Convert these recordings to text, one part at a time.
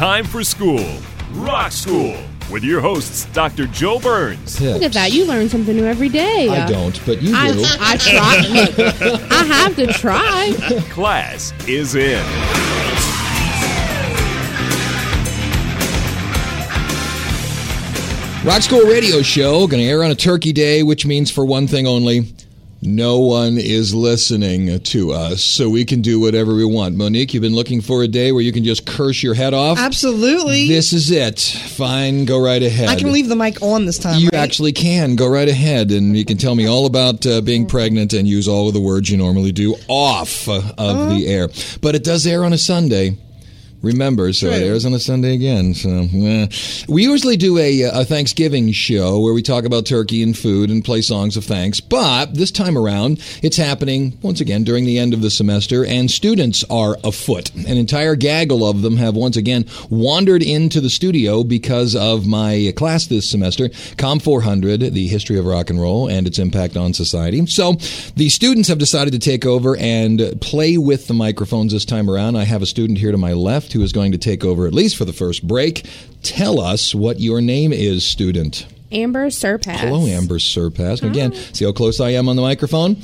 Time for school. Rock School. With your hosts, Dr. Joe Burns. Look at that. You learn something new every day. I don't, but you I, do. I try. Look, I have to try. Class is in. Rock School Radio Show going to air on a Turkey Day, which means for one thing only. No one is listening to us, so we can do whatever we want. Monique, you've been looking for a day where you can just curse your head off. Absolutely. This is it. Fine, go right ahead. I can leave the mic on this time. You right? actually can. Go right ahead, and you can tell me all about uh, being pregnant and use all of the words you normally do off uh, of the air. But it does air on a Sunday. Remember, so it True. airs on a Sunday again. So eh. we usually do a, a Thanksgiving show where we talk about turkey and food and play songs of thanks. But this time around, it's happening once again during the end of the semester, and students are afoot. An entire gaggle of them have once again wandered into the studio because of my class this semester, Com 400, the history of rock and roll and its impact on society. So the students have decided to take over and play with the microphones this time around. I have a student here to my left who is going to take over at least for the first break. Tell us what your name is, student. Amber Surpass. Hello, Amber Surpass. Again, see how close I am on the microphone?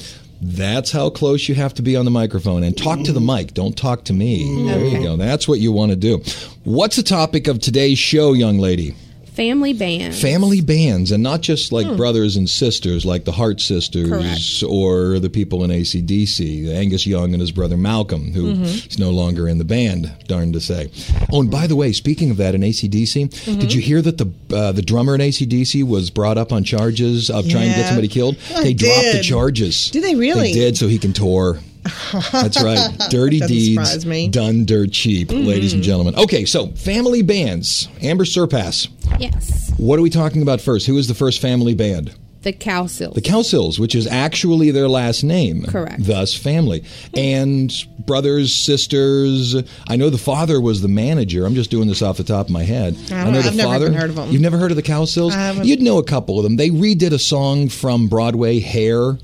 That's how close you have to be on the microphone. And talk to the mic. Don't talk to me. There you go. That's what you want to do. What's the topic of today's show, young lady? Family band. Family bands, and not just like brothers and sisters, like the Heart Sisters Correct. or the people in ACDC, Angus Young and his brother Malcolm, who is no longer in the band, darn to say. Oh, and by the way, speaking of that in ACDC, did you hear that the uh, the drummer in ACDC was brought up on charges of trying to get somebody killed? I they dropped the charges. Did they really? They did, so he can tour. That's right. Dirty deeds. Mm-hmm. done dirt cheap, ladies and gentlemen. Okay, so family bands. Amber Surpass. Yes. What are we talking about first? Who is the first family band? The Cowsills. The Cowsills, which is actually their last name. Correct. Thus, family. And brothers, sisters. I know the father was the manager. I'm just doing this off the top of my head. I don't- know I've the never father. even heard of 'em. You've never heard of the Cowsills? I. You'd know a couple of them. They redid a song from Broadway, Hair.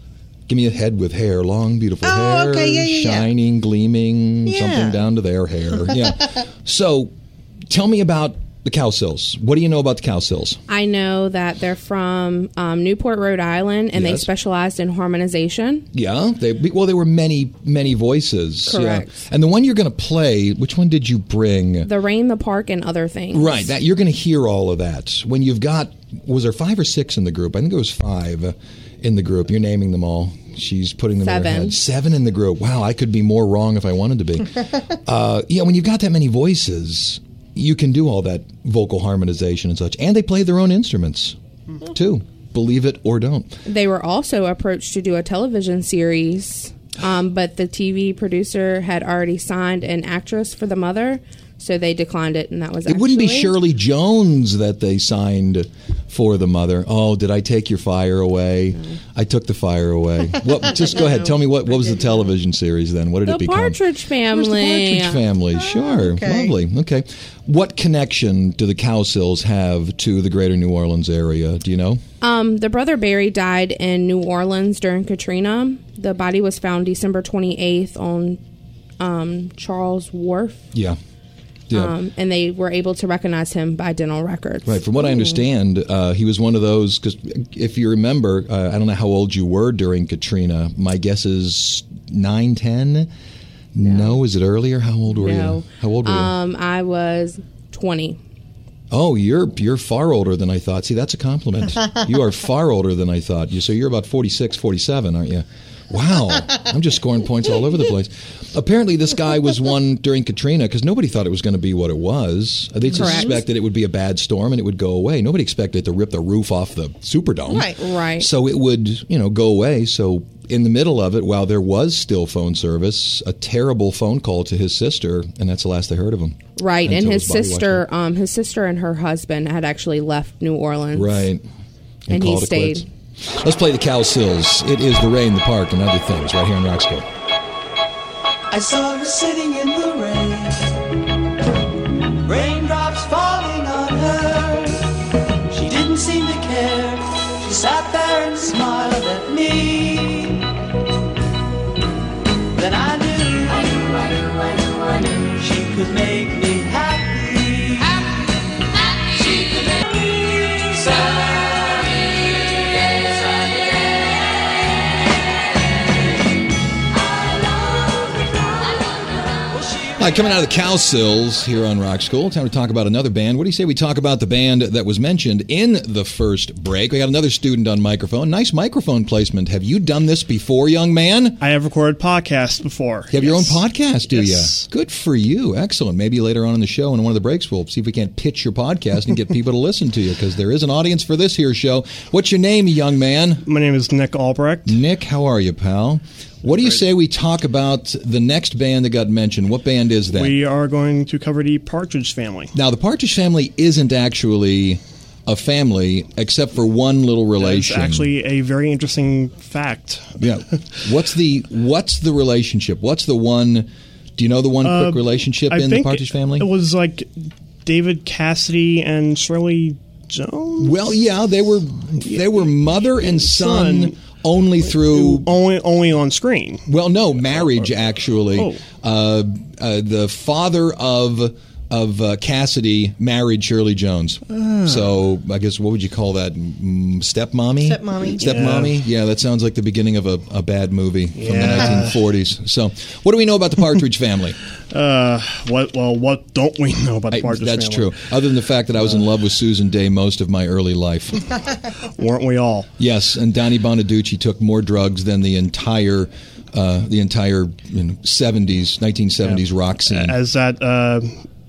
Give me a head with hair, long, beautiful Oh, hair, okay, yeah, yeah, yeah. shining, gleaming, Yeah. something down to their hair. Yeah. so, tell me about the Cowsills. What do you know about the Cowsills? I know that they're from um, Newport, Rhode Island, and they specialized in harmonization. Yeah, they well, there were many, many voices. Correct. Yeah, and the one you're going to play, which one did you bring? The Rain, the Park, and other things. Right, that you're going to hear all of that when you've got. Was there five or six in the group? I think it was five in the group. You're naming them all. She's putting them in her Seven. head. Seven in the group. Wow, I could be more wrong if I wanted to be. uh, yeah, when you've got that many voices, you can do all that vocal harmonization and such, and they play their own instruments too. Believe it or don't. They were also approached to do a television series, um, but the TV producer had already signed an actress for the mother, so they declined it, and that was It It wouldn't be Shirley Jones that they signed for the mother. Oh, did I take your fire away? I took the fire away. What, just go ahead. Tell me what, what was the television series then? What did The it become? Partridge Family. the Partridge Family. Sure. okay. Lovely. Okay. What connection do the Cowsills have to the greater New Orleans area? Do you know? Um, the brother Barry died in New Orleans during Katrina. The body was found December 28th on um, Charles Wharf, Yeah. Yeah. um, and they were able to recognize him by dental records. Right. From what I understand, uh, he was one of those. Because if you remember, uh, I don't know how old you were during Katrina. My guess is nine, ten. No. is it earlier? How old were No. you? How old were you? Um, I was 20. Oh, you're you're far older than I thought. See, that's a compliment. you are far older than I thought. You so you're about 46, 47, aren't you? Wow, I'm just scoring points all over the place. Apparently, this guy was one during Katrina because nobody thought it was going to be what it was. They Correct. suspected it would be a bad storm and it would go away. Nobody expected it to rip the roof off the Superdome. Right. Right. So it would, you know, go away. So in the middle of it, while there was still phone service, a terrible phone call to his sister, and that's the last I heard of him. Right, and his his sister, um, his sister and her husband had actually left New Orleans. Right. And he called it stayed. Let's play the Cowsills. It is the rain, the park, and other things right here in Roxville. I saw her sitting in All right, coming out of the Cowsills here on Rock School, time to talk about another band. What do you say we talk about the band that was mentioned in the first break? We got another student on microphone. Nice microphone placement. Have you done this before, young man? I have recorded podcasts before. You have your own podcast, do Yes. you? Good for you. Excellent. Maybe later on in the show, in one of the breaks, we'll see if we can't pitch your podcast and get people to listen to you because there is an audience for this here show. What's your name, young man? My name is Nick Albrecht. Nick, how are you, pal? What do you say we talk about the next band that got mentioned? What band is that? We are going to cover the Partridge Family. now, the Partridge Family isn't actually a family except for one little It's relation. actually a very interesting fact. yeah. What's the What's the relationship? What's the one? Do you know the one quick relationship Uh, I in the Partridge Family? It was like David Cassidy and Shirley Jones. Well, yeah, they were they were mother and son, Son. Only through. only only on screen. Well, no, marriage actually. Oh. Uh, uh, the father of of uh, Cassidy married Shirley Jones. Ah. So I guess what would you call that? Mm, Stepmommy. Stepmommy. Stepmommy. Yeah. that sounds like the beginning of a, a bad movie from the 1940s. So, what do we know about the Partridge Family? Uh, what? Well, what don't we know about the I- Partridge that's Family? true. Other than the fact that I was in love with Susan Dey most of my early life. Weren't we all? Yes, and Donnie Bonaduce took more drugs than the entire uh, the entire you know, 70s, 1970s rock scene. As that uh,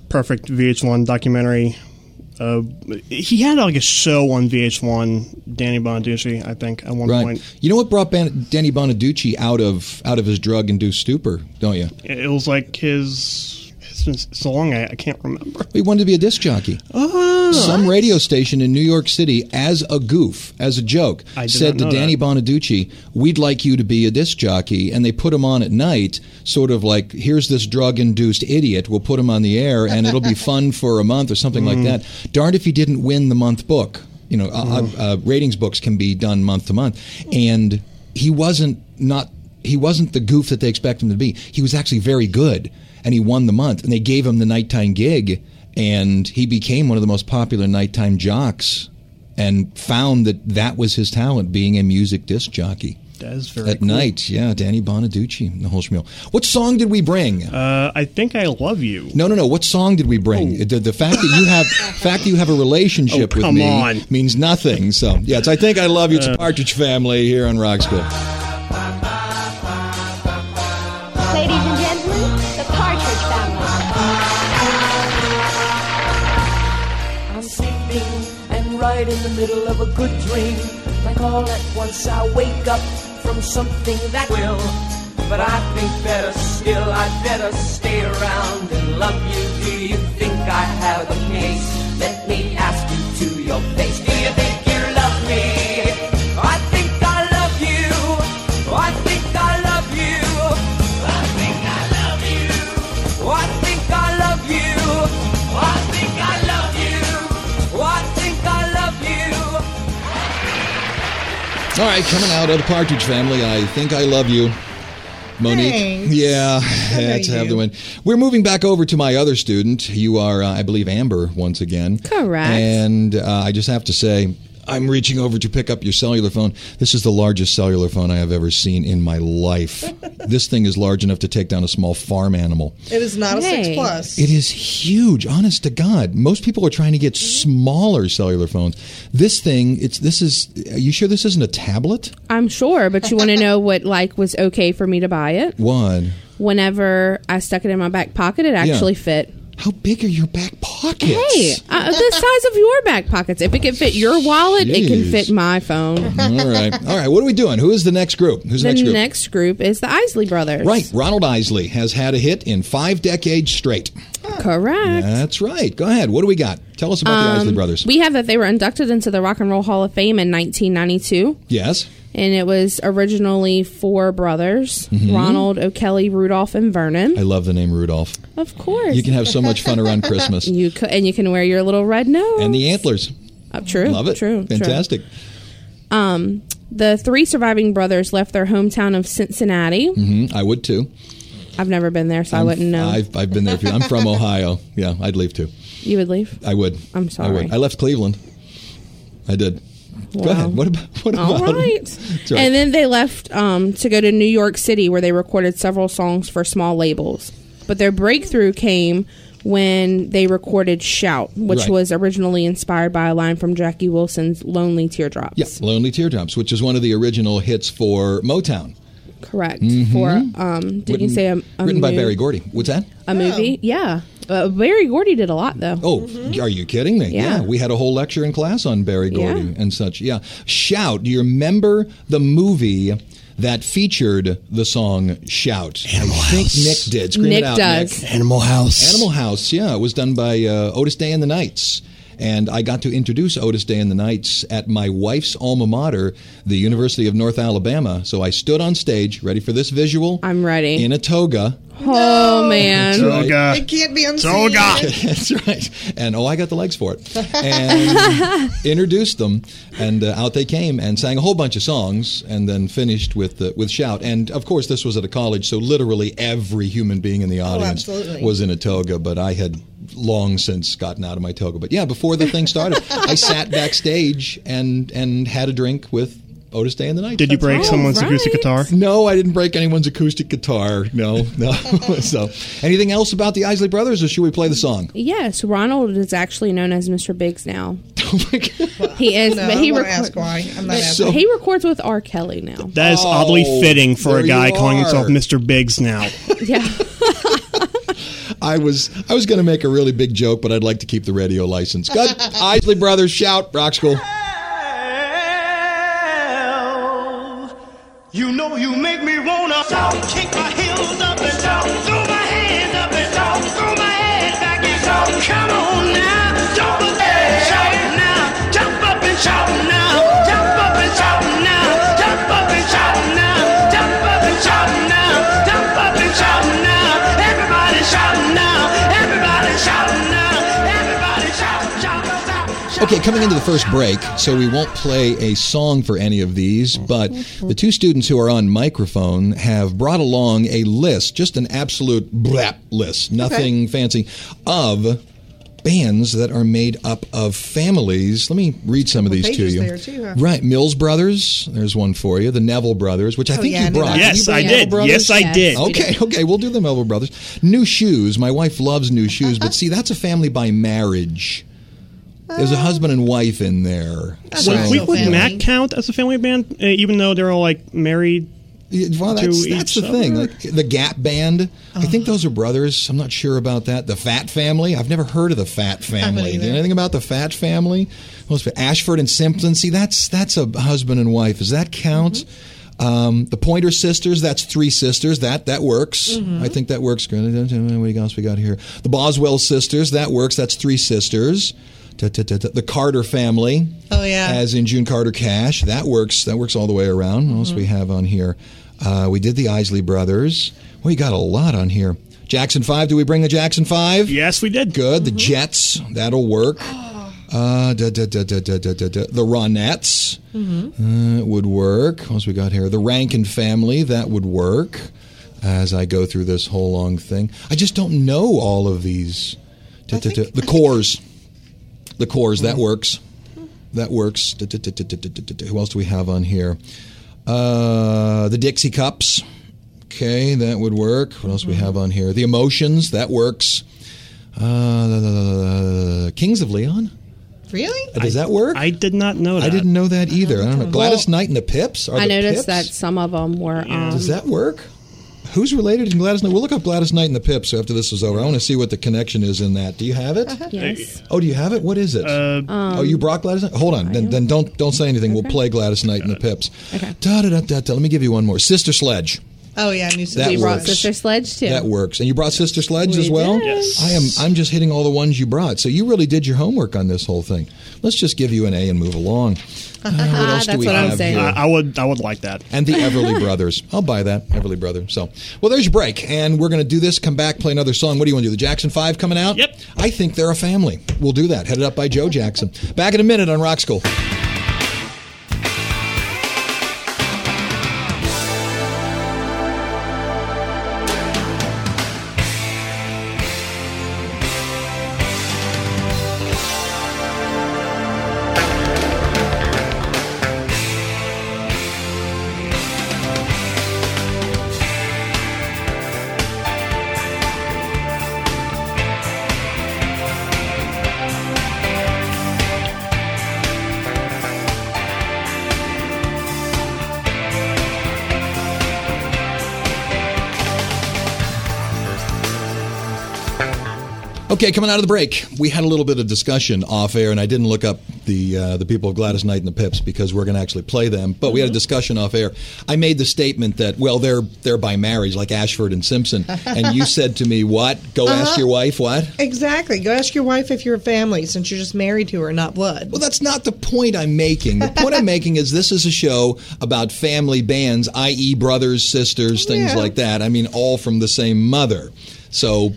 perfect VH1 documentary. Uh, he had like a show on VH1, Danny Bonaduce, I think, at one right. point. You know what brought Ban- Danny Bonaduce out of out of his drug induced stupor, don't you? It was like his. So long, I, I can't remember. He wanted to be a disc jockey. Oh, Some radio station in New York City, as a goof, as a joke, I did said not to know Danny that. Bonaduce, "We'd like you to be a disc jockey," and they put him on at night, sort of like, "Here's this drug-induced idiot. We'll put him on the air, and it'll be fun for a month or something like that." Darned if he didn't win the month book. You know, uh, Mm. uh, ratings books can be done month to month, and he wasn't not he wasn't the goof that they expect him to be. He was actually very good, and he won the month. And they gave him the nighttime gig, and he became one of the most popular nighttime jocks, and found that that was his talent, being a music disc jockey. that is very At cool. night, yeah, Danny Bonaduce, the whole schmeal. What song did we bring? Uh, I think I love you. no, no, no. What song did we bring? The, the fact that you have fact that you have a relationship Oh, with me on. means nothing. So, yeah, it's I think I love you. It's a Partridge Family here on Rock School. Right in the middle of a good dream. Like all at once I wake up from something that will. But I think better still, I'd better stay around and love you. Do you think I have a case? Let me ask you to your face. All right, coming out of the Partridge Family, I think I love you. Monique. Thanks. Yeah, that's have the win. We're moving back over to my other student. You are, uh, I believe, Amber once again. Correct. And uh, I just have to say, I'm reaching over to pick up your cellular phone. This is the largest cellular phone I have ever seen in my life. this thing is large enough to take down a small farm animal. It is not a six plus. It is huge, honest to God. Most people are trying to get mm-hmm. smaller cellular phones. This thing, it's this is. Are you sure this isn't a tablet? I'm sure, but you want to know what like was okay for me to buy it? One. Whenever I stuck it in my back pocket, it actually fit. How big are your back pockets? Hey, uh, the size of your back pockets. If it can fit your wallet, it can fit my phone. All right, all right. What are we doing? Who is the next group? Who's the the next group? The next group is the Isley Brothers. Right, Ronald Isley has had a hit in five decades straight. Correct. That's right. Go ahead. What do we got? Tell us about the Isley brothers. We have that they were inducted into the Rock and Roll Hall of Fame in 1992. yes. And it was originally four brothers Ronald, O'Kelly, Rudolph, and Vernon. Mm-hmm. I love the name Rudolph. Of course. You can have so much fun around Christmas. You could, and you can wear your little red nose. And the antlers. Oh, true. Love it. True. true. Fantastic. The three surviving brothers left their hometown of Cincinnati. hmm I would too. I've never been there, so I I'm- wouldn't know. I've, I've been there. Too. I'm from Ohio. Yeah, I'd leave too. you would leave. I would. I'm sorry. I would. I left Cleveland. I did. Go ahead. What about? What All about? right. Right. And then they left um, to go to New York City, where they recorded several songs for small labels. But their breakthrough came when they recorded "Shout," which Right. was originally inspired by a line from Jackie Wilson's "Lonely Teardrops." yeah, Lonely Teardrops, which is one of the original hits for Motown. Correct. For um, did you say a, a Mm-hmm. written by Berry Gordy? What's that? A movie? Yeah. Uh, Berry Gordy did a lot though. Oh, are you kidding me? Yeah. we had a whole lecture in class on Berry Gordy Yeah. and such. Yeah. Shout. Do you remember the movie that featured the song Shout? Animal I think House. Nick did. Scream Nick it out, does. Nick. Animal House. Animal House, yeah. It was done by uh, Otis Day and the Knights. And I got to introduce Otis Day and the Knights at my wife's alma mater, the University of North Alabama. So I stood on stage, ready for this visual? I'm ready. In a toga. oh man. Toga. It can't be unseen. Toga. That's right. And oh, I got the legs for it. And introduced them, and uh, out they came and sang a whole bunch of songs, and then finished with uh, with shout. And of course, this was at a college, so literally every human being in the audience absolutely. was in a toga. But I had long since gotten out of my toga. But yeah, before the thing started, I sat backstage and and had a drink with Otis Day and the Night. Did you break All someone's oh, acoustic guitar? No, I didn't break anyone's acoustic guitar. No, no. so, anything else about the Isley Brothers, or should we play the song? Yes, Ronald is actually known as Mr. Biggs now. Oh my God. He is, No, but he want to record- ask why. I'm not. So- he records with R. Kelly now. That is oddly Oh, fitting for a guy calling himself Mr. Biggs now. Yeah. I was I was going to make a really big joke, but I'd like to keep the radio license. Good. Isley Brothers shout rock school. You know you make me wanna shout, coming into the first break, so we won't play a song for any of these, but the two students who are on microphone have brought along a list, just an absolute blap list, nothing fancy, of bands that are made up of families. Let me read some of these to you. there, too, huh? Right, Mills Brothers, there's one for you. The Neville Brothers, which I oh, think Oh, yeah, you brought. Yes, you bring I did. Brothers? Yes, I Yes. did. Okay, okay, we'll do the Neville Brothers. Nu Shooz. My wife loves Nu Shooz, but see, that's a family by marriage. There's a husband and wife in there. That's So- nice. Would So Mac count as a family band, uh, even though they're all like married? Yeah, well, to that's, that's each the thing. Like, the Gap Band. I think those are brothers. I'm not sure about that. The Fat Family. I've never heard of the Fat Family. Do you know anything about the Fat Family? Most Ashford and Simpson. See, that's that's a husband and wife. Does that count? Um, the Pointer Sisters. That's three sisters. That that works. I think that works. What else we got here? The Boswell Sisters. That works. That's three sisters to, to, to, the Carter family. Oh yeah, as in June Carter Cash. That works. That works all the way around. What else mm-hmm. we have on here? Uh, we did the Isley Brothers. We got a lot on here. Jackson Five. Do we bring the Jackson Five? Yes, we did. Good. Mm-hmm. The Jets. That'll work. Uh, da, da, da, the Ronettes mm-hmm. uh, would work. What else we got here? The Rankin family, that would work as I go through this whole long thing. I just don't know all of these. the Corrs. The Corrs. That works. that works. Who else do we have on here? Uh, the Dixie Cups. Okay, that would work. What else we have on here? The Emotions. That works. Uh, Kings of Leon. Really? Uh, Does that work? I did not know that. I didn't know that either. I don't know. Gladys Knight and the Pips. Are I the noticed Pips? that some of them were. Um, Does that work? Who's related to Gladys Knight? We'll look up Gladys Knight and the Pips after this is over. I want to see what the connection is in that. Do you have it? Uh-huh. Yes. Oh, do you have it? What is it? Uh, um, oh, you brought Gladys Knight? Hold on. Then, then don't don't say anything. We'll play Gladys Knight and the Pips. Okay. Da, da, da, da, da. Let me give you one more. Sister Sledge. Oh yeah, I knew That we brought. Sister Sledge too. That works. And you brought Sister Sledge We as well? did. Yes. I am I'm just hitting all the ones you brought. So you really did your homework on this whole thing. Let's just give you an A and move along. Uh, what else do we what I'm have saying. here? I, I would. I would like that. and the Everly Brothers. I'll buy that, Everly Brother. So, well, there's your break, and we're going to do this. Come back, play another song. What do you want to do? The Jackson Five coming out? Yep. I think they're a family. We'll do that. Headed up by Joe Jackson. Back in a minute on Rock School. Okay, coming out of the break, we had a little bit of discussion off air, and I didn't look up the uh, the people of Gladys Knight and the Pips because we're going to actually play them. But we had a discussion off air. I made the statement that well, they're they're by marriage, like Ashford and Simpson, and you said to me, "What? Go ask your wife what?" Exactly. Go ask your wife if you're a family, since you're just married to her, not blood. Well, that's not the point I'm making. The point I'm making is this is a show about family bands, i.e., brothers, sisters, things Yeah. like that. I mean, all from the same mother. So,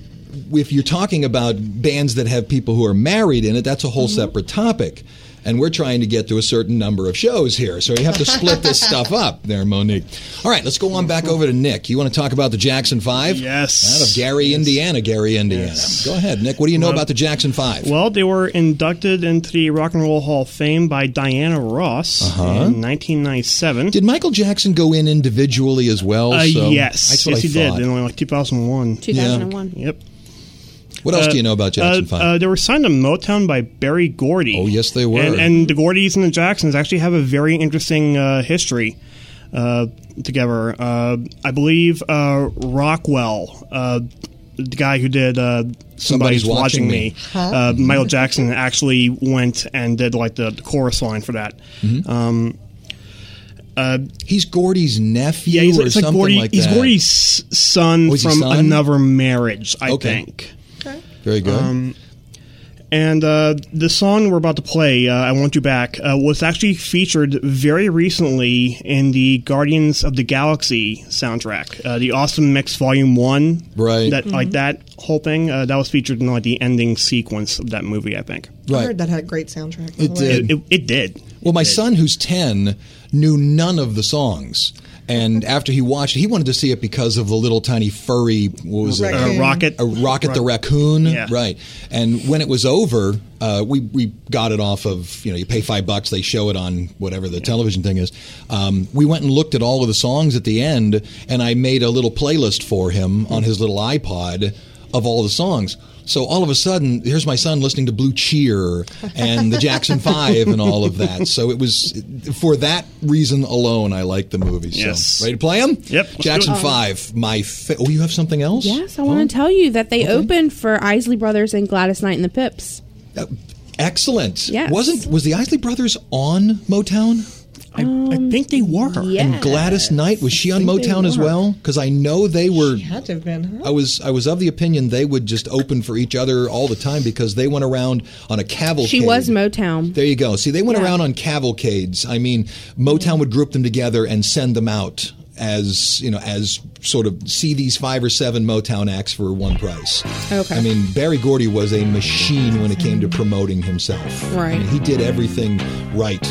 if you're talking about bands that have people who are married in it, that's a whole separate topic. And we're trying to get to a certain number of shows here. So you have to split this stuff up there, Monique. All right, let's go on back over to Nick. You want to talk about the Jackson 5? Yes. Out of Gary, Indiana. Gary, Indiana. Yes. Go ahead, Nick. What do you know about the Jackson 5? Well, they were inducted into the Rock and Roll Hall of Fame by Diana Ross Uh-huh. in 1997. Did Michael Jackson go in individually as well? uh, So yes, that's what yes, I he thought. did in like 2001. 2001. Yep. What else do you know about Jackson Uh, Five? uh, they were signed to Motown by Berry Gordy. Oh, yes, they were. And, and the Gordys and the Jacksons actually have a very interesting uh, history uh, together. Uh, I believe uh, Rockwell, uh, the guy who did uh, Somebody's Somebody's, Watching, Watching Me, uh, Michael Jackson actually went and did like the, the chorus line for that. Mm-hmm. Um, uh, he's Gordy's nephew yeah, he's, or like something Gordy, like he's. Gordy's son Oh, from son? another marriage, I Okay. think. Very good. Um, And uh, the song we're about to play, uh, "I Want You Back," uh, was actually featured very recently in the Guardians of the Galaxy soundtrack, uh, the Awesome Mix Volume One. Right. That like that whole thing uh, that was featured in like the ending sequence of that movie. I think I right. heard that had a great soundtrack. It did. it, it, it did. Well, my son, who's 10, knew none of the songs. And after he watched he wanted to see it because of the little tiny furry, what was it? Raccoon. Uh, Rocket, A Rocket the Raccoon, Yeah. right? And when it was over, uh, we we got it off of you know you pay five bucks, they show it on whatever the television thing is. Um, we went and looked at all of the songs at the end, and I made a little playlist for him on his little iPod of all the songs. So all of a sudden, here's my son listening to Blue Cheer and the Jackson Five and all of that. So it was for that reason alone I like the movie. So, Yes. ready to play them? Yep, Jackson it. Five. My fa- oh, you have something else? Yes, I want to tell you that they opened for Isley Brothers and Gladys Knight and the Pips. Uh, excellent. Yes. Wasn't was the Isley Brothers on Motown? I, I um, think they were. Yeah. And Gladys Knight was she on Motown as well? Because I know they were. Had to have been, huh? I was I was of the opinion they would just open for each other all the time because they went around on a cavalcade. She was Motown. There you go. See, they went Yeah. around on cavalcades. I mean, Motown would group them together and send them out as you know, as sort of see these five or seven Motown acts for one price. Okay. I mean, Berry Gordy was a machine when it came to promoting himself. Right. I mean, he did everything right,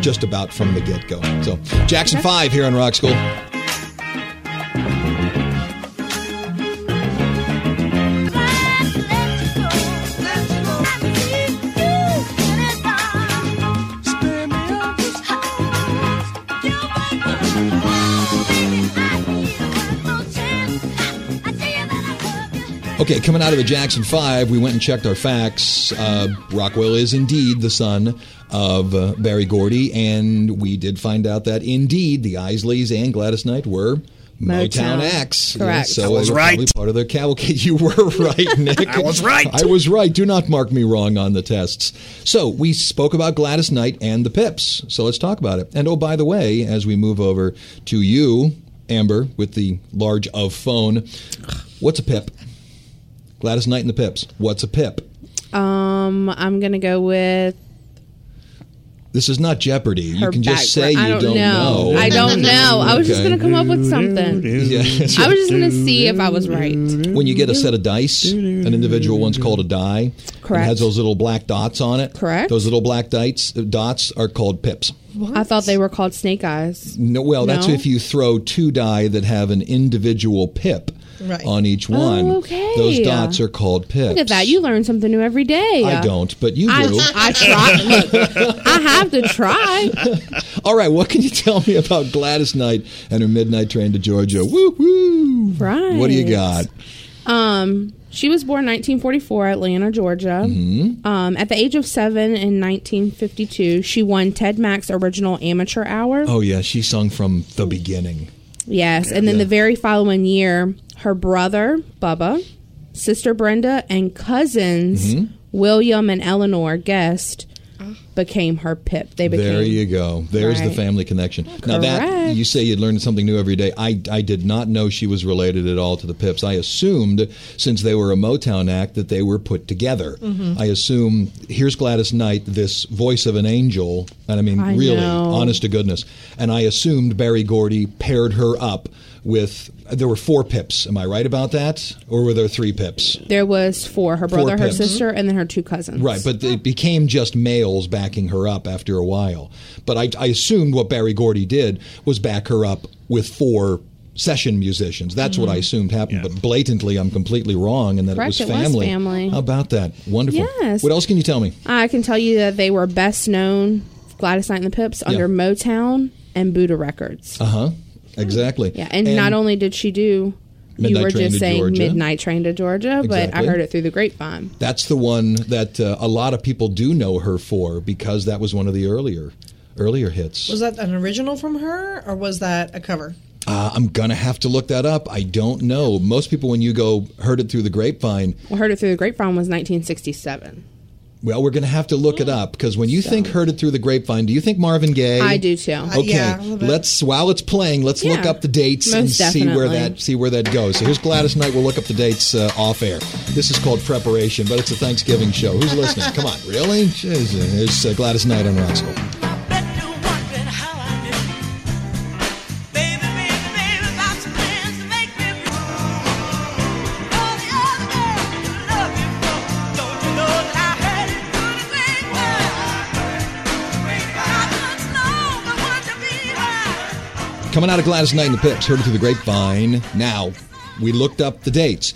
just about from the get go. So, Jackson Five here on Rock School. Okay, coming out of the Jackson 5, we went and checked our facts. Uh, Rockwell is indeed the son of uh, Berry Gordy, and we did find out that indeed the Isleys and Gladys Knight were Motown, Motown. acts. Correct. so I was they right. Part of their cavalcade. You were right, Nick. I was right. I was right. Do not mark me wrong on the tests. So we spoke about Gladys Knight and the Pips. So let's talk about it. And oh, by the way, as we move over to you, Amber, with the large of phone, what's a Pip? Gladys Knight and the Pips. What's a Pip? Um, I'm gonna go with This is not Jeopardy. You can just say you I don't, know. I don't know. I was just Okay. gonna come up with something. Yeah, I was just gonna see if I was right. when you get a set of dice, an individual one's called a die. Correct. It has those little black dots on it. Correct. Those little black dice, dots are called pips. I thought they were called snake eyes. No, well, that's No? if you throw two die that have an individual pip Right. on each one. Oh, okay. Those dots are called pips. Look at that. You learn something new every day. I don't, but you do. I, I try. Look, I have to try. All right, what can you tell me about Gladys Knight and her midnight train to Georgia? Woo woo! Right. What do you got? Um, she was born 1944, Atlanta, Georgia. Mm-hmm. Um, at the age of seven in 1952, she won Ted Mack's original amateur hour. Oh yeah, she sung from the beginning. Yes, and then Yeah. the very following year, her brother Bubba, sister Brenda, and cousins Mm-hmm. William and Eleanor Guest became her pip. They became There you go. There's the family connection. Now that you say you'd learn something new every day. I I did not know she was related at all to the Pips. I assumed since they were a Motown act that they were put together. Mm-hmm. I assume here's Gladys Knight, this voice of an angel, and I mean I really, know. honest to goodness. And I assumed Berry Gordy paired her up with. There were four Pips. Am I right about that, or were there three Pips? There was four: her brother, her pips. sister, and then her two cousins. Right, but it became just males backing her up after a while. But I, I assumed what Berry Gordy did was back her up with four session musicians. That's what I assumed happened. But blatantly, I'm completely wrong, and that Correct, it was it was family. family. How about that? Wonderful. Yes. What else can you tell me? I can tell you that they were best known, Gladys Knight and the Pips, under Motown and Buddha Records. Uh huh. Exactly. yeah, and, not only did she do. you were Train just to saying Georgia. Midnight Train to Georgia, but I heard it through the grapevine. That's the one that uh, a lot of people do know her for because that was one of the earlier earlier hits. Was that an original from her, or was that a cover? Uh, I'm gonna have to look that up. I don't know. Most people, when you go heard it through the grapevine, Well, heard it through the grapevine was 1967. Well, we're going to have to look it up because when you think "Heard It Through the Grapevine," do you think Marvin Gaye? I do too. Uh, Okay, yeah, a little bit. let's while it's playing, let's look up the dates and most see where that see where that goes. So here's Gladys Knight. We'll look up the dates uh, off air. This is called preparation, but it's a Thanksgiving show. Who's listening? Come on, really? Jeez, Here's uh, Gladys Knight on Rock School. Coming out of Gladys Knight and the Pips, heard it through the grapevine. Now, we looked up the dates.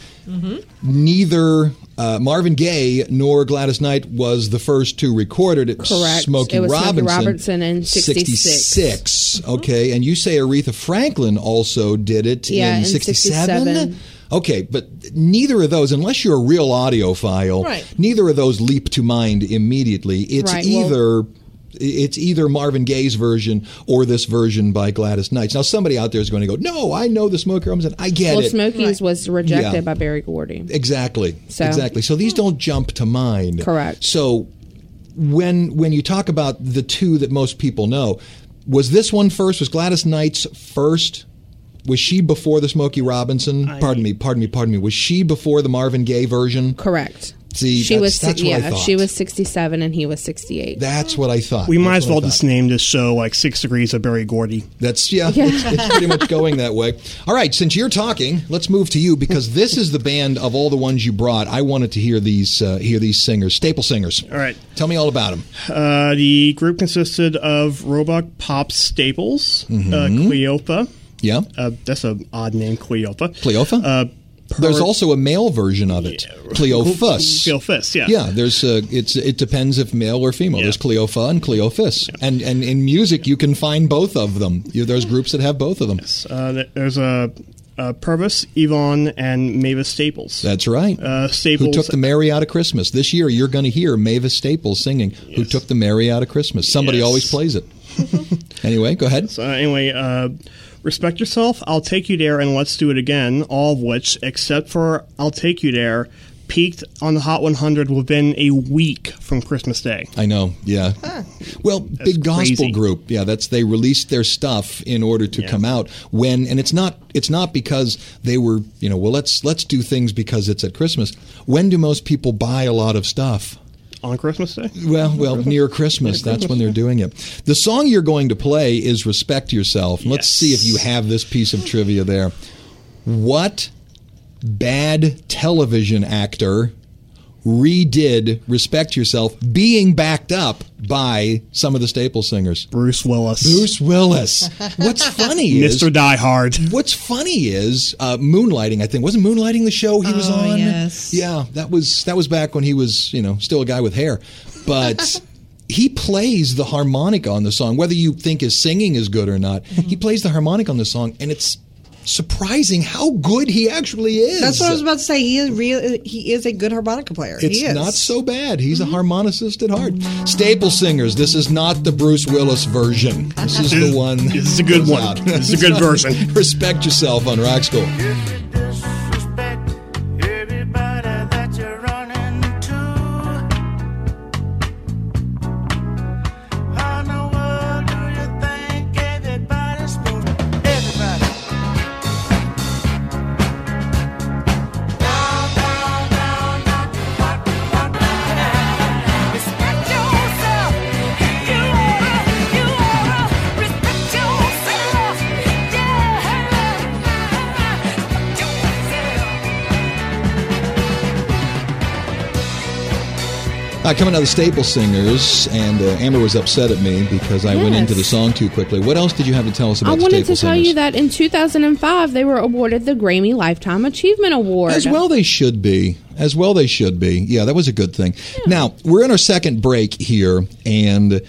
Neither uh, Marvin Gaye nor Gladys Knight was the first to record it. It Correct. Smokey It was Smokey Robinson. Robinson in 66. 66, Okay, and you say Aretha Franklin also did it Yeah, in in 67? 67. Okay, but neither of those, unless you're a real audiophile, Right. neither of those leap to mind immediately. It's Right, well- either it's either Marvin Gaye's version or this version by Gladys Knight. Now, somebody out there is going to go, "No, I know the Smokey Robinson. I get Well, it." Smokey's was rejected Yeah. by Berry Gordy. Exactly. So- Exactly. So these don't jump to mind. Correct. So when when you talk about the two that most people know, was this one first? Was Gladys Knight's first? Was she before the Smokey Robinson? pardon me, pardon me, pardon me. Was she before the Marvin Gaye version? Correct. See, she that's, was that's what I yeah, thought. she was 67 and he was 68. That's what I thought. We might as well just name this show like Six Degrees of Berry Gordy. That's yeah, It's, it's pretty much going that way. All right, since you're talking, let's move to you because this is the band of all the ones you brought. I wanted to hear these uh, hear these singers, staple singers. All right. Tell me all about them. Uh, the group consisted of Roebuck Pop Staples, Mm-hmm. uh, Cleopa. Yeah, Uh, that's an odd name, Cleopa. Cleopa. There's also a male version of it, Cleophus. Cleophus, yeah. Yeah, there's uh, it's it depends if male or female. Yeah. There's Cleopha and Cleophus, and and in music you can find both of them. You, there's groups that have both of them. Uh, there's a Uh, Purvis, Yvonne, and Mavis Staples. That's right. Uh, Staples. Who took the Mary out of Christmas? This year, you're going to hear Mavis Staples singing "Who Took the Mary Out of Christmas." Somebody Yes. always plays it. anyway, go ahead. So anyway, uh, respect yourself. I'll take you there, and let's do it again. All of which, except for "I'll take you there," peaked on the Hot 100 within a week from Christmas Day. I know. Yeah. Well, big gospel crazy. group. Yeah, that's they released their stuff in order to Yeah. come out when and it's not it's not because they were, you know, well let's let's do things because it's at Christmas. When do most people buy a lot of stuff? On Christmas Day? Well, well, near Christmas. That's when they're doing it. The song you're going to play is "Respect Yourself." Let's see if you have this piece of trivia there. What bad television actor redid "Respect Yourself" being backed up by some of the staple singers? Bruce Willis. Bruce Willis. What's funny is Mr. Die Hard. What's funny is uh, moonlighting. I think wasn't moonlighting the show he was Oh, on. yes. Yeah, that was that was back when he was you know still a guy with hair, but. He plays the harmonica on the song, whether you think his singing is good or not. He plays the harmonica on the song, and it's surprising how good he actually is. That's what I was about to say. He is real. He is a good harmonica player. It's he is. not so bad. He's a mm-hmm. harmonicist at heart. Staple singers. This is not the Bruce Willis version. This is the one. This is a good one. out. This is a good version. Respect yourself on Rock School. Uh, coming out of the Staple Singers, and uh, Amber was upset at me because I went into the song too quickly. What else did you have to tell us I about the wanted Staple to tell Singers? you that in 2005 they were awarded the Grammy Lifetime Achievement Award. As well, they should be. As well, they should be. Yeah, that was a good thing. Now, we're in our second break here, and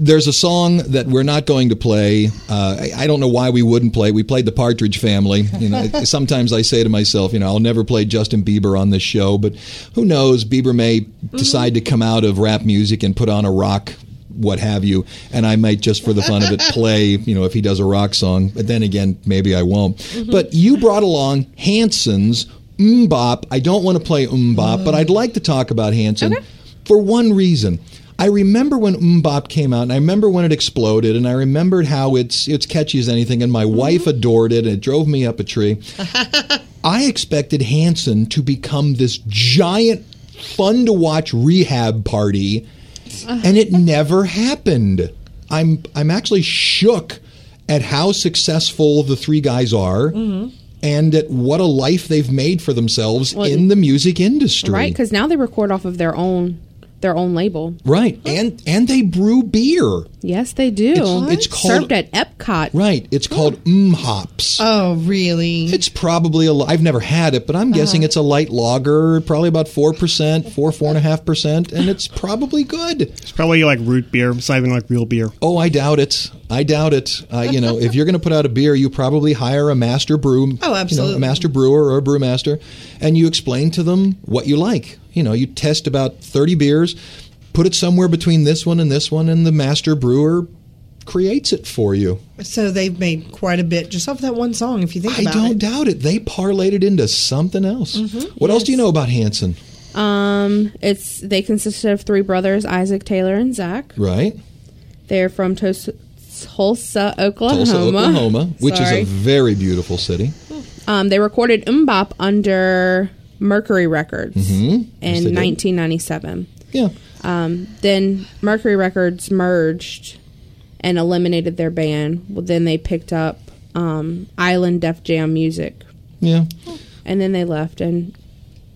there's a song that we're not going to play. Uh, I, I don't know why we wouldn't play. We played the Partridge Family. You know, sometimes I say to myself, you know, I'll never play Justin Bieber on this show, but who knows? Bieber may mm-hmm. decide to come out of rap music and put on a rock what have you, and I might just for the fun of it play, you know, if he does a rock song. But then again, maybe I won't. Mm-hmm. But you brought along Hanson's MMMBop. I don't want to play MMMBop, but mm. I'd like to talk about Hanson for one reason. I remember when MMMBop came out, and I remember when it exploded, and I remembered how it's it's catchy as anything, and my mm-hmm. wife adored it, and it drove me up a tree. I expected Hanson to become this giant, fun to watch rehab party, uh-huh. and it never happened. I'm I'm actually shook at how successful the three guys are, mm-hmm. and at what a life they've made for themselves Well, in the music industry. right? Because now they record off of their own their own label. Right, and and they brew beer. Yes, they do. It's- it's called- served at Epcot. Right, it's called mm hops. Oh, really? It's probably a. I've never had it, but I'm guessing it's a light lager, probably about four percent, four four and a half percent, and it's probably good. It's probably like root beer. It's not even like real beer. Oh, I doubt it. I doubt it. Uh, you know, if you're going to put out a beer, you probably hire a master brew. Oh, You know, a master brewer or a brewmaster, and you explain to them what you like. You know, you test about 30 beers, put it somewhere between this one and this one, and the master brewer creates it for you. So they've made quite a bit just off that one song. If you think about it. I don't it. doubt it. They parlayed it into something else. Mm-hmm. What else do you know about Hanson? Um, it's they consisted of three brothers, Isaac, Taylor, and Zach. Right? They're from Tos- Tulsa, Oklahoma. Tulsa, Oklahoma, which is a very beautiful city. Um, they recorded MMMBop under Mercury Records Mhm. Yes, in did. 1997. Yeah. Um, then Mercury Records merged and eliminated their band. Well, then they picked up um, Island Def Jam Music, Yeah. and then they left and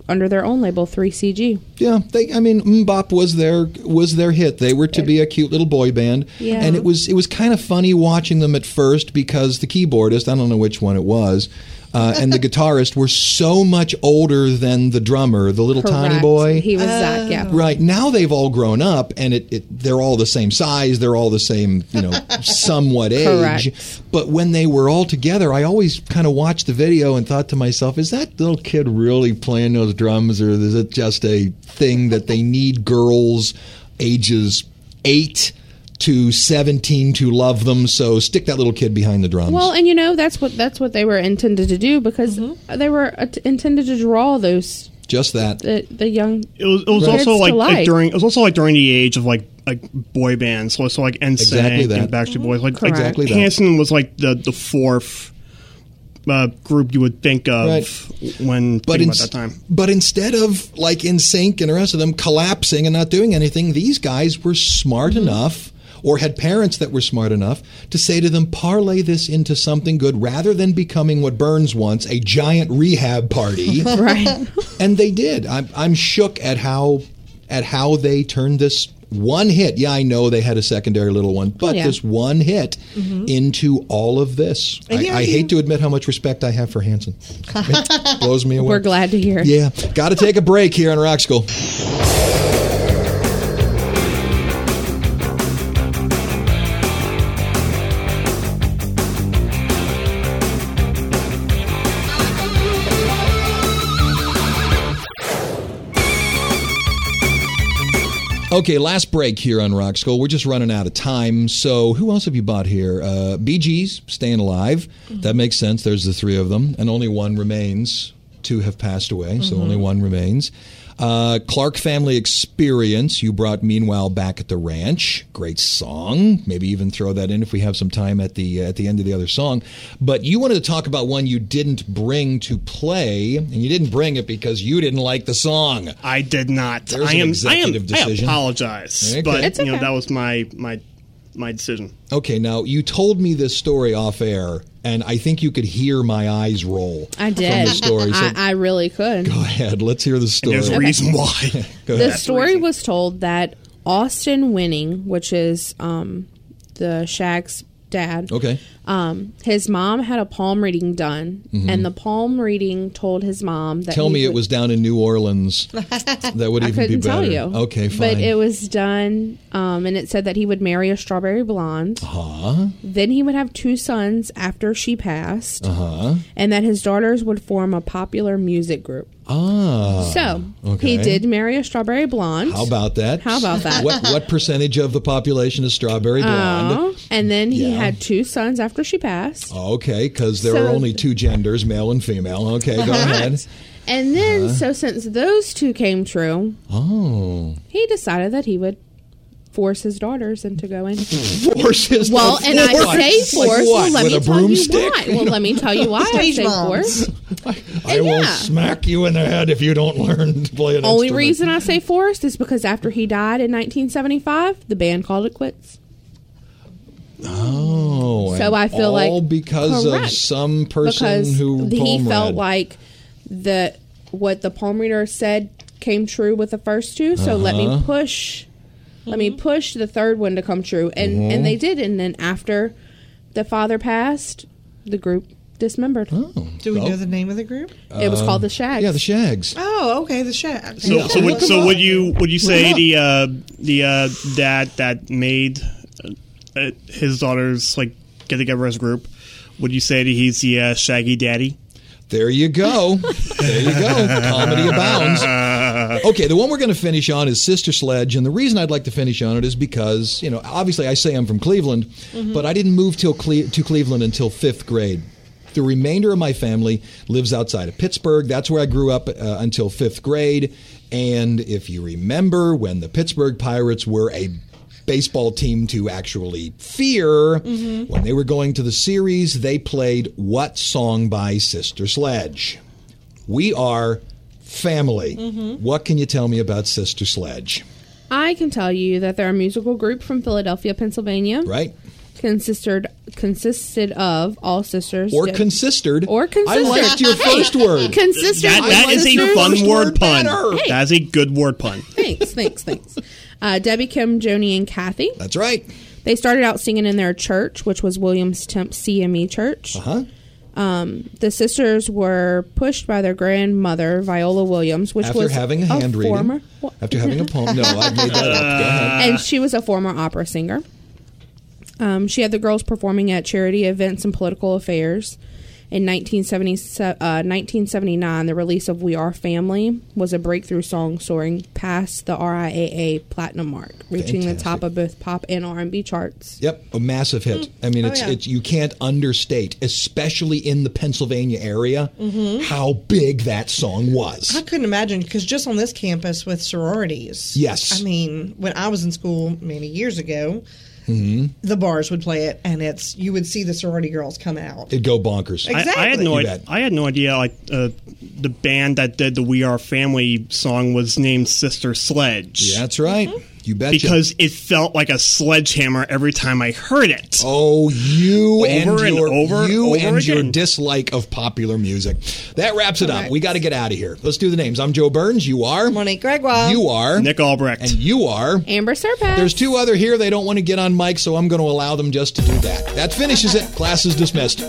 under their own label, 3CG. Yeah, they. I mean, MMMBop was their was their hit. They were to be a cute little boy band, Yeah. and it was it was kind of funny watching them at first because the keyboardist, I don't know which one it was, uh, and the guitarist were so much older than the drummer, the little tiny boy. He was Zach, yeah. Right now, they've all grown up, and it, it they're all the same size. They're all the same, you know, somewhat age. Correct. But when they were all together, I always kind of watched the video and thought to myself, "Is that little kid really playing those drums, or is it just a thing that they need girls ages eight to seventeen to love them? So stick that little kid behind the drums." Well, and you know that's what that's what they were intended to do because they were uh, intended to draw those just that. the the young. It was, it was also like, like like. during it was also like during the age of like like boy bands, so, so like NSYNC Exactly that. and Backstreet Boys. Like, like Exactly that. Hanson was like the the fourth uh, group you would think of Right. when But, thinking about that time. but instead of like NSYNC and the rest of them collapsing and not doing anything, these guys were smart Mm-hmm. enough or had parents that were smart enough to say to them, parlay this into something good rather than becoming what Burns wants, a giant rehab party. Right. and they did. I'm, I'm shook at how at how they turned this one hit. Yeah, I know they had a secondary little one, but yeah. this one hit mm-hmm. into all of this. I, yeah, I hate to admit how much respect I have for Hanson. It blows me away. We're glad to hear. Yeah, got to take a break here on Rock School. Okay, last break here on Rock School. We're just running out of time. So, who else have you bought here? Uh, Gees, Staying Alive. That makes sense. There's the three of them, and only one remains. Two have passed away, so only one remains. Uh, Clark Family Experience. You brought Meanwhile back at the ranch. Great song. Maybe even throw that in if we have some time at the at the end of the other song. But you wanted to talk about one you didn't bring to play, and you didn't bring it because you didn't like the song. I did not. There's I an am. executive I am. decision. I apologize, Okay. but It's you know that was my my my decision. Okay, now you told me this story off air, and I think you could hear my eyes roll. I did. From the story. So I, I really could. go ahead. Let's hear the story. There's a reason why. Go the ahead. story was told that Austin Wiggin, which is um, the Shaggs' dad, Okay. Um, his mom had a palm reading done, and the palm reading told his mom that Mm-hmm. Tell me it was down in New Orleans. That would I even be couldn't better. tell you. Okay, fine. But it was done, um, and it said that he would marry a strawberry blonde. huh? Then he would have two sons after she passed, Uh huh. and that his daughters would form a popular music group. Ah. So okay. he did marry a strawberry blonde. How about that? How about that? What what percentage of the population is strawberry blonde? Oh, and then he Yeah. had two sons after she passed. Oh, okay, because there So- are only two genders, male and female. Okay, go ahead. And then, uh-huh. so since those two came true, Oh, he decided that he would force his daughters into going. force his Well, and I say force. what? well, let With me a tell you why. Well, let me tell you why I Stage say force. I will yeah. smack you in the head if you don't learn to play an Only instrument. reason I say force is because after he died in 1975, the band called it quits. Oh, So I feel all like- because of some person because who he palm felt read. like the what the palm reader said came true with the first two. So let Uh-huh. me push, let me push the third one to come true, and and they did. And then after the father passed, the group dismembered. Do we Oh. know the name of the group? it was called the Shaggs. yeah, the Shaggs. Oh, okay, the Shag. So, so, would, so would you would you say the uh, the uh, dad that made uh, uh, his daughters like get together as a group? Would you say that he's the uh, Shaggy Daddy? There you go. There you go. Comedy abounds. Okay, the one we're going to finish on is Sister Sledge, and the reason I'd like to finish on it is because you know, obviously, I say I'm from Cleveland, but I didn't move till Cle- to Cleveland until fifth grade. The remainder of my family lives outside of Pittsburgh. That's where I grew up uh, until fifth grade. And if you remember, when the Pittsburgh Pirates were a baseball team to actually fear, mm-hmm. when they were going to the series, they played what song by Sister Sledge? We are family. Mm-hmm. What can you tell me about Sister Sledge? I can tell you that they're a musical group from Philadelphia, Pennsylvania. Right? Consisted consisted of all sisters. Or Yeah. consistered. Or consisted. I liked your first word. Consisted. That, with that is a fun word word pun. Hey. That is a good word pun. Thanks, thanks, thanks. Uh, Debbie, Kim, Joni, and Kathy. That's right. They started out singing in their church, which was Williams Temp CME Church. Uh-huh. Um, the sisters were pushed by their grandmother, Viola Williams, which After was having a hand reading. former, After having a poem. No, I made that up. Go ahead. and she was a former opera singer. Um, she had the girls performing at charity events and political affairs. In 1970, uh, 1979, the release of "We Are Family" was a breakthrough song, soaring past the RIAA platinum mark, reaching the top of both pop and R&B charts. Yep, a massive hit. I mean, Oh, it's yeah. it's you can't understate, especially in the Pennsylvania area, Mhm. how big that song was. I couldn't imagine because just on this campus with sororities. Yes. I mean, when I was in school many years ago, hmm the bars would play it, and it's you would see the sorority girls come out. It'd go bonkers. I, I had no You idea. I had no idea. Like uh, the band that did the "We Are Family" song was named Sister Sledge. That's right. You bet. Because it felt like a sledgehammer every time I heard it. Oh, you Over and and your over, you over and your dislike of popular music. That wraps it up. We got to get out of here. Let's do the names. I'm Joe Burns. You are Monique Gregoire. You are Nick Albrecht. and you are Amber Serpath. There's two other here. They don't want to get on mic, so I'm going to allow them just to do that. That finishes it. Class is dismissed.